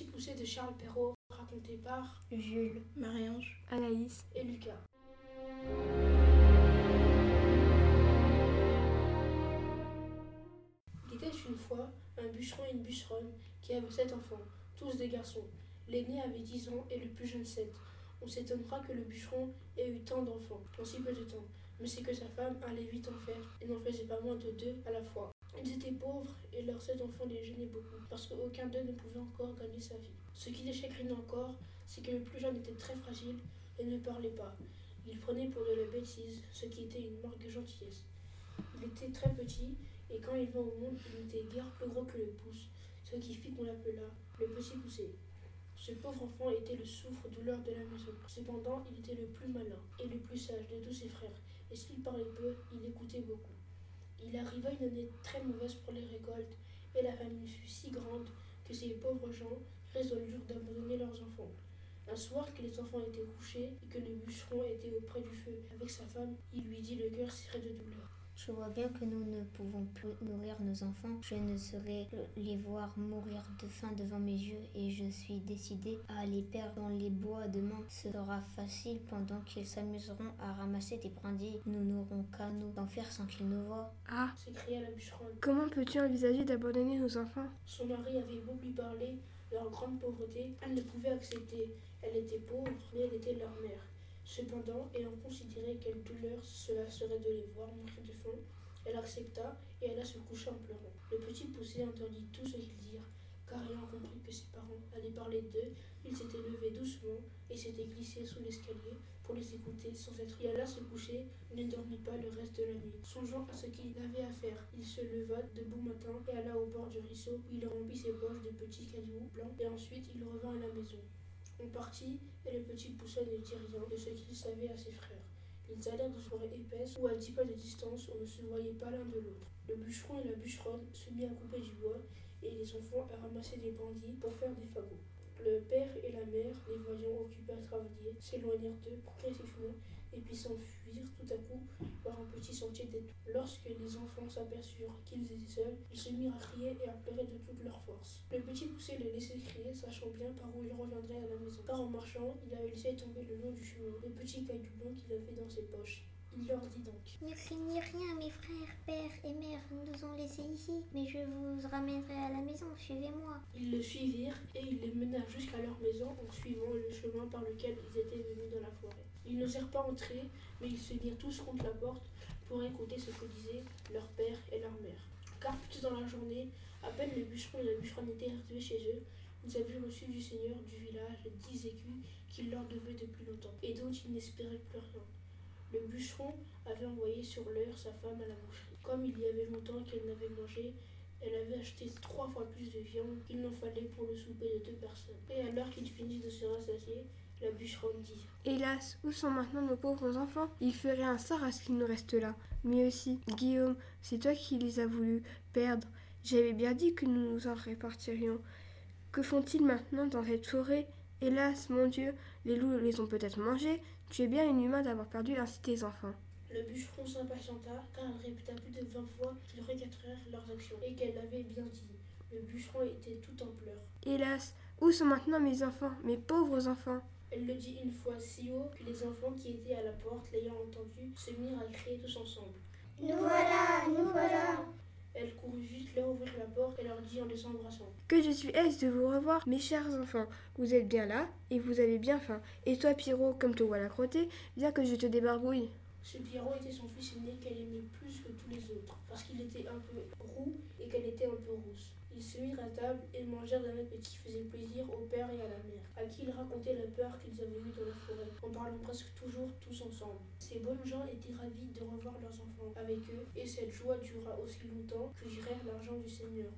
poussé de Charles Perrault, raconté par Jules, Marie-Ange, Anaïs et Lucas. Il était une fois un bûcheron et une bûcheronne qui avaient sept enfants, tous des garçons. L'aîné avait dix ans et le plus jeune sept. On s'étonnera que le bûcheron ait eu tant d'enfants en si peu de temps, mais c'est que sa femme allait vite en faire et n'en faisait pas moins de deux à la fois. Ils étaient pauvres et leurs sept enfants les gênaient beaucoup, parce qu'aucun d'eux ne pouvait encore gagner sa vie. Ce qui les chagrinait encore, c'est que le plus jeune était très fragile et ne parlait pas. Il prenait pour de la bêtise, ce qui était une marque de gentillesse. Il était très petit, et quand il vint au monde, il n'était guère plus gros que le pouce, ce qui fit qu'on l'appela le petit poussé. Ce pauvre enfant était le souffre-douleur de la maison. Cependant, il était le plus malin et le plus sage de tous ses frères, et s'il parlait peu, il écoutait beaucoup. Il arriva une année très mauvaise pour les récoltes, et la famine fut si grande que ces pauvres gens résolurent d'abandonner leurs enfants. Un soir que les enfants étaient couchés et que le bûcheron était auprès du feu avec sa femme, il lui dit le cœur serré de douleur. Je vois bien que nous ne pouvons plus nourrir nos enfants. Je ne saurais les voir mourir de faim devant mes yeux et je suis décidée à les perdre dans les bois demain. Ce sera facile pendant qu'ils s'amuseront à ramasser des brindilles. Nous n'aurons qu'à nous en faire sans qu'ils nous voient. Ah, s'écria la bûcheronne. comment peux-tu envisager d'abandonner nos enfants? Son mari avait beau lui parler de leur grande pauvreté, elle ne pouvait accepter. Elle était pauvre, mais elle était leur mère. Cependant, ayant considéré quelle douleur cela serait de les voir mourir de faim, elle accepta et alla se coucher en pleurant. Le petit poussé entendit tout ce qu'ils dirent, car ayant compris que ses parents allaient parler d'eux, il s'était levé doucement et s'était glissé sous l'escalier pour les écouter sans être. Il alla se coucher, ne dormit pas le reste de la nuit. Songeant à ce qu'il avait à faire, il se leva de bon matin et alla au bord du ruisseau où il remplit ses poches de petits cailloux blancs et ensuite il revint à la maison. Et le petit poussin ne dit rien de ce qu'il savait à ses frères. Ils allèrent dans une forêt épaisse où à dix pas de distance on ne se voyait pas l'un de l'autre. Le bûcheron et la bûcheronne se mirent à couper du bois et les enfants à ramasser des bandits pour faire des fagots. Le père et la mère, les voyant occupés à travailler, s'éloignèrent d'eux progressivement et puis s'enfuirent tout à coup par un petit sentier détourné. Lorsque les enfants s'aperçurent qu'ils étaient seuls, ils se mirent à crier et à pleurer de toute leur force. Le petit poussé les laissait crier, sachant bien par où il reviendrait à la maison. Car en marchant, il avait laissé tomber le long du chemin le petit caillou blanc qu'il avait dans ses poches. Il leur dit donc Ne craignez rien, mes frères, père et mère nous ont laissés ici, mais je vous ramènerai à la maison, suivez-moi. Ils le suivirent et il les mena jusqu'à leur maison en suivant le chemin par lequel ils étaient venus dans la forêt. Ils n'osèrent pas entrer, mais ils se mirent tous contre la porte pour écouter ce que disaient leur père et leur mère. Car plus dans la journée, à peine le bûcheron et la bûcheronne étaient arrivés chez eux, ils avaient reçu du seigneur du village dix écus qu'il leur devait depuis longtemps et dont ils n'espéraient plus rien. Le bûcheron avait envoyé sur l'heure sa femme à la boucherie. Comme il y avait longtemps qu'elle n'avait mangé, elle avait acheté trois fois plus de viande qu'il n'en fallait pour le souper de deux personnes. Et à l'heure qu'ils finissent de se rassasier, la bûcheronne dit Hélas, où sont maintenant nos pauvres enfants? Il ferait un sort à ce qu'ils nous restent là. Mais aussi, Guillaume, c'est toi qui les as voulu perdre. J'avais bien dit que nous nous en répartirions. Que font-ils maintenant dans cette forêt? Hélas, mon Dieu, les loups les ont peut-être mangés. Tu es bien inhumain d'avoir perdu ainsi tes enfants. Le bûcheron s'impatienta, car elle répéta plus de vingt fois qu'ils regretteraient leurs actions, et qu'elle l'avait bien dit. Le bûcheron était tout en pleurs. Hélas, où sont maintenant mes enfants, mes pauvres enfants? Elle le dit une fois si haut que les enfants qui étaient à la porte, l'ayant entendu, se mirent à crier tous ensemble. Nous voilà, nous voilà. Elle courut vite leur ouvrir la porte les embrassant. Que je suis aise de vous revoir, mes chers enfants. Vous êtes bien là et vous avez bien faim. Et toi, Pierrot, comme te voilà crotté, viens que je te débarbouille. Ce Pierrot était son fils aîné qu'elle aimait plus que tous les autres, parce qu'il était un peu roux et qu'elle était un peu rousse. Ils se mirent à table et mangèrent d'un appétit qui faisait plaisir au père et à la mère, à qui ils racontaient la peur qu'ils avaient eue dans la forêt, en parlant presque toujours tous ensemble. Ces bonnes gens étaient ravis de revoir leurs enfants avec eux, et cette joie dura aussi longtemps que girèrent l'argent du Seigneur.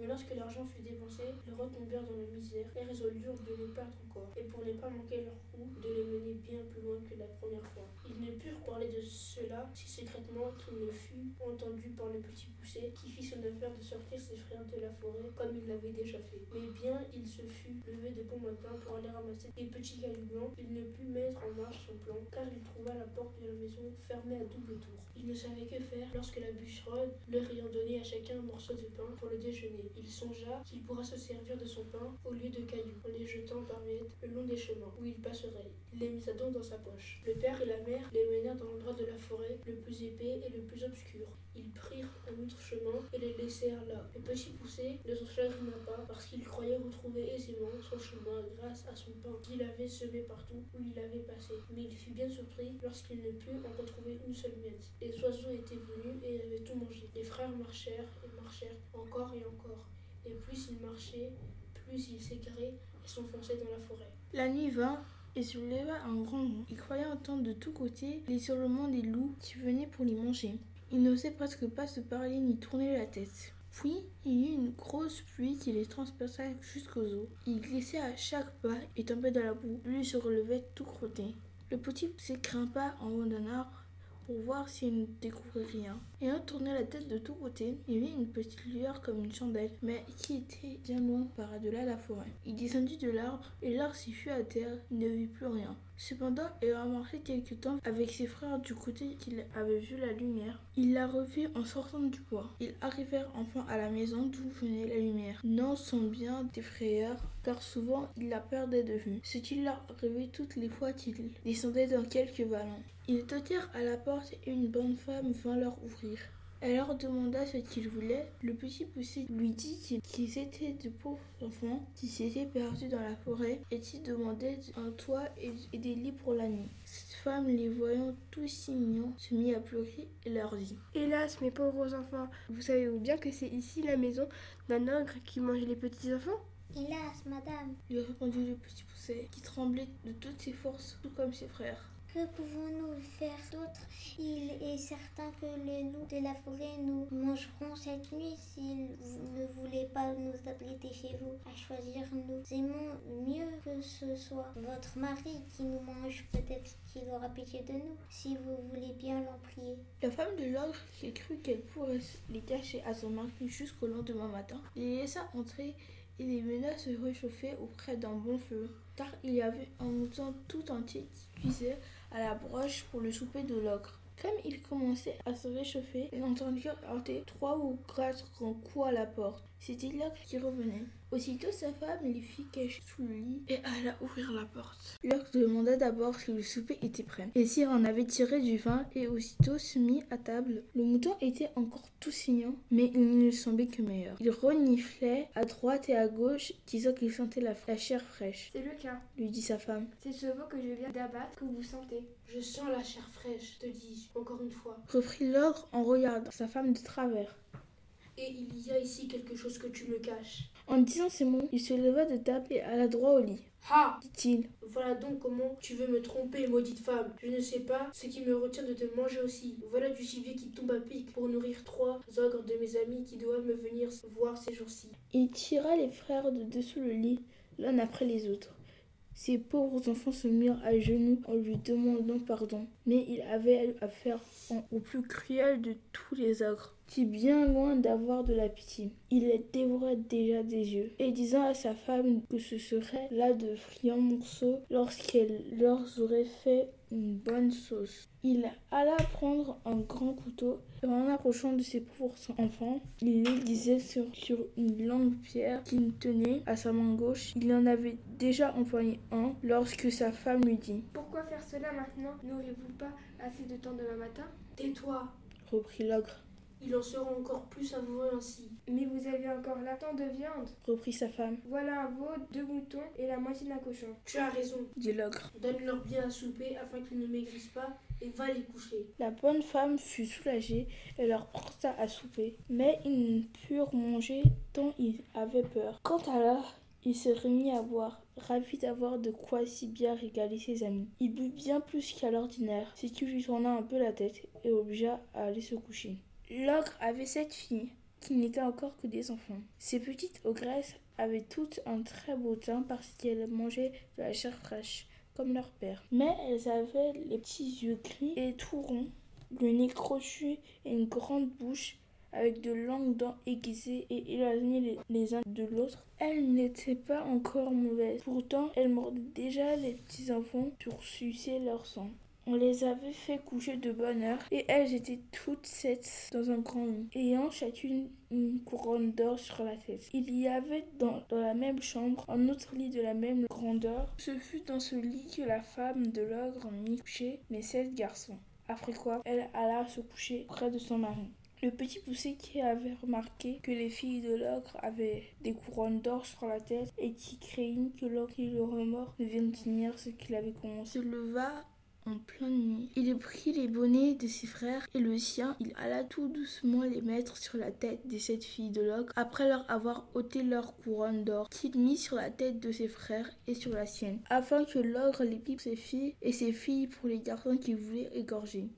Mais lorsque l'argent fut dépensé, ils retombèrent dans la misère et résolurent de les perdre encore, et pour ne pas manquer leur coup, de les mener bien plus loin que la première fois. Ils ne purent parler de cela si secrètement qu'il ne fut entendu par le petit poussé qui fit son affaire de sortir ses frères de la forêt comme il l'avait déjà fait. Mais bien il se fut levé de bon matin pour aller ramasser des petits cailloux blancs, il ne put mettre en marche son plan car il trouva la porte de la maison fermée à double tour. Il ne savait que faire lorsque la bûcheronne leur ayant donné à chacun un morceau de pain pour le déjeuner. Il songea qu'il pourra se servir de son pain au lieu de cailloux, en les jetant par miettes le long des chemins où il passerait. Il les mit donc dans sa poche. Le père et la mère les menèrent dans l'endroit de la forêt le plus épais et le plus obscur. Ils prirent un autre chemin et les laissèrent là. Le petit poussé ne se chagrina pas parce qu'il croyait retrouver aisément son chemin grâce à son pain qu'il avait semé partout où il avait passé. Mais il fut bien surpris lorsqu'il ne put en retrouver une seule miette. Les oiseaux étaient venus et avaient tout mangé. Les frères marchèrent et marchèrent encore et encore. Et plus ils marchaient, plus ils s'égaraient et s'enfonçaient dans la forêt. La nuit vint et se leva un grand. Il croyait de tous côtés les hurlements des loups qui venaient pour les manger. Il n'osait presque pas se parler ni tourner la tête. Puis, il y eut une grosse pluie qui les transperça jusqu'aux os. Il glissait à chaque pas et tombait dans la boue. Lui se relevait tout crotté. Le petit s'écrimpa en haut d'un arbre pour voir s'il ne découvrait rien. Et en tournant la tête de tous côtés, il vit une petite lueur comme une chandelle, mais qui était bien loin par-delà la forêt. Il descendit de l'arbre, et lorsqu'il fut à terre, il ne vit plus rien. Cependant, il a marché quelque temps avec ses frères du côté qu'il avait vu la lumière. Il la revit en sortant du bois. Ils arrivèrent enfin à la maison d'où venait la lumière, non sans bien des frayeurs, car souvent il la perdait de vue, ce qui leur arrivait toutes les fois qu'ils descendaient dans quelques vallons. Ils toquèrent à la porte et une bonne femme vint leur ouvrir. Elle leur demanda ce qu'ils voulaient. Le petit poussé lui dit qu'ils étaient de pauvres enfants qui s'étaient perdus dans la forêt et qui demandaient un toit et des lits pour la nuit. Cette femme, les voyant tous si mignons, se mit à pleurer et leur dit Hélas, mes pauvres enfants, vous savez bien que c'est ici la maison d'un ogre qui mange les petits enfants? Hélas, madame, lui répondit le petit poussé, qui tremblait de toutes ses forces, tout comme ses frères. Que pouvons-nous faire d'autre? Il est certain que les loups de la forêt nous mangeront cette nuit s'ils ne voulaient pas nous abriter chez vous. À choisir, nous aimons mieux que ce soit votre mari qui nous mange. Peut-être qu'il aura pitié de nous, si vous voulez bien l'en prier. La femme de l'ogre, qui cru qu'elle pourrait les cacher à son mari jusqu'au lendemain matin, les laissa entrer et les mena se réchauffer auprès d'un bon feu, car il y avait un mouton tout entier qui cuisait à la broche pour le souper de l'ogre. Comme il commençait à se réchauffer, il entendit heurter trois ou quatre grands coups à la porte. C'était l'ogre qui revenait. Aussitôt sa femme les fit cacher sous le lit et alla ouvrir la porte. L'ogre demanda d'abord si le souper était prêt et s'il en avait tiré du vin et aussitôt se mit à table. Le mouton était encore tout saignant, mais il ne semblait que meilleur. Il reniflait à droite et à gauche, disant qu'il sentait la, la chair fraîche. C'est le cas, lui dit sa femme. C'est ce veau que je viens d'abattre que vous sentez. Je sens la chair fraîche, te dis-je, encore une fois. Reprit l'ogre en regardant sa femme de travers. Et il y a ici quelque chose que tu me caches. En disant ces mots, il se leva de table et alla droit au lit. Ha dit-il. Voilà donc comment tu veux me tromper, maudite femme. Je ne sais pas ce qui me retient de te manger aussi. Voilà du gibier qui tombe à pic pour nourrir trois ogres de mes amis qui doivent me venir voir ces jours-ci. Il tira les frères de dessous le lit, l'un après les autres. Ces pauvres enfants se mirent à genoux en lui demandant pardon. Mais il avait affaire au plus cruel de tous les ogres, qui bien loin d'avoir de la pitié, il les dévorait déjà des yeux, et disant à sa femme que ce serait là de friands morceaux lorsqu'elle leur aurait fait une bonne sauce. Il alla prendre un grand couteau et en approchant de ses pauvres enfants, il les disait sur, sur une longue pierre qu'il tenait à sa main gauche. Il en avait déjà empoigné un lorsque sa femme lui dit Pourquoi faire cela maintenant? N'aurez-vous pas assez de temps demain matin? Tais-toi, reprit l'ogre. Il en sera encore plus savoureux ainsi. Mais vous avez encore là tant de viande reprit sa femme. Voilà un veau, deux moutons et la moitié d'un cochon. Tu as raison, dit l'ogre. Donne-leur bien à souper afin qu'ils ne maigrissent pas et va les coucher. La bonne femme fut soulagée et leur porta à souper, mais ils ne purent manger tant ils avaient peur. Quant à l'heure, il se remit à boire, ravi d'avoir de quoi si bien régaler ses amis. Il but bien plus qu'à l'ordinaire, ce qui lui tourna un peu la tête et obligea à aller se coucher. L'ogre avait sept filles, qui n'étaient encore que des enfants. Ces petites ogresses avaient toutes un très beau teint parce qu'elles mangeaient de la chair fraîche, comme leur père. Mais elles avaient les petits yeux gris et tout ronds, le nez crochu et une grande bouche avec de longues dents aiguisées et éloignées les, uns de l'autre. Elles n'étaient pas encore mauvaises. Pourtant, elles mordaient déjà les petits enfants pour sucer leur sang. On les avait fait coucher de bonne heure et elles étaient toutes sept dans un grand lit, ayant chacune une couronne d'or sur la tête. Il y avait dans, dans la même chambre un autre lit de la même grandeur. Ce fut dans ce lit que la femme de l'ogre mit coucher mes sept garçons. Après quoi, elle alla se coucher près de son mari. Le petit poussé qui avait remarqué que les filles de l'ogre avaient des couronnes d'or sur la tête et qui craignit que l'ogre et le remords ne viennent finir ce qu'il avait commencé, se leva en pleine nuit. Il prit les bonnets de ses frères et le sien. Il alla tout doucement les mettre sur la tête des sept filles de l'ogre, après leur avoir ôté leur couronne d'or, qu'il mit sur la tête de ses frères et sur la sienne, afin que l'ogre les pipe ses filles et ses filles pour les garçons qu'il voulait égorger.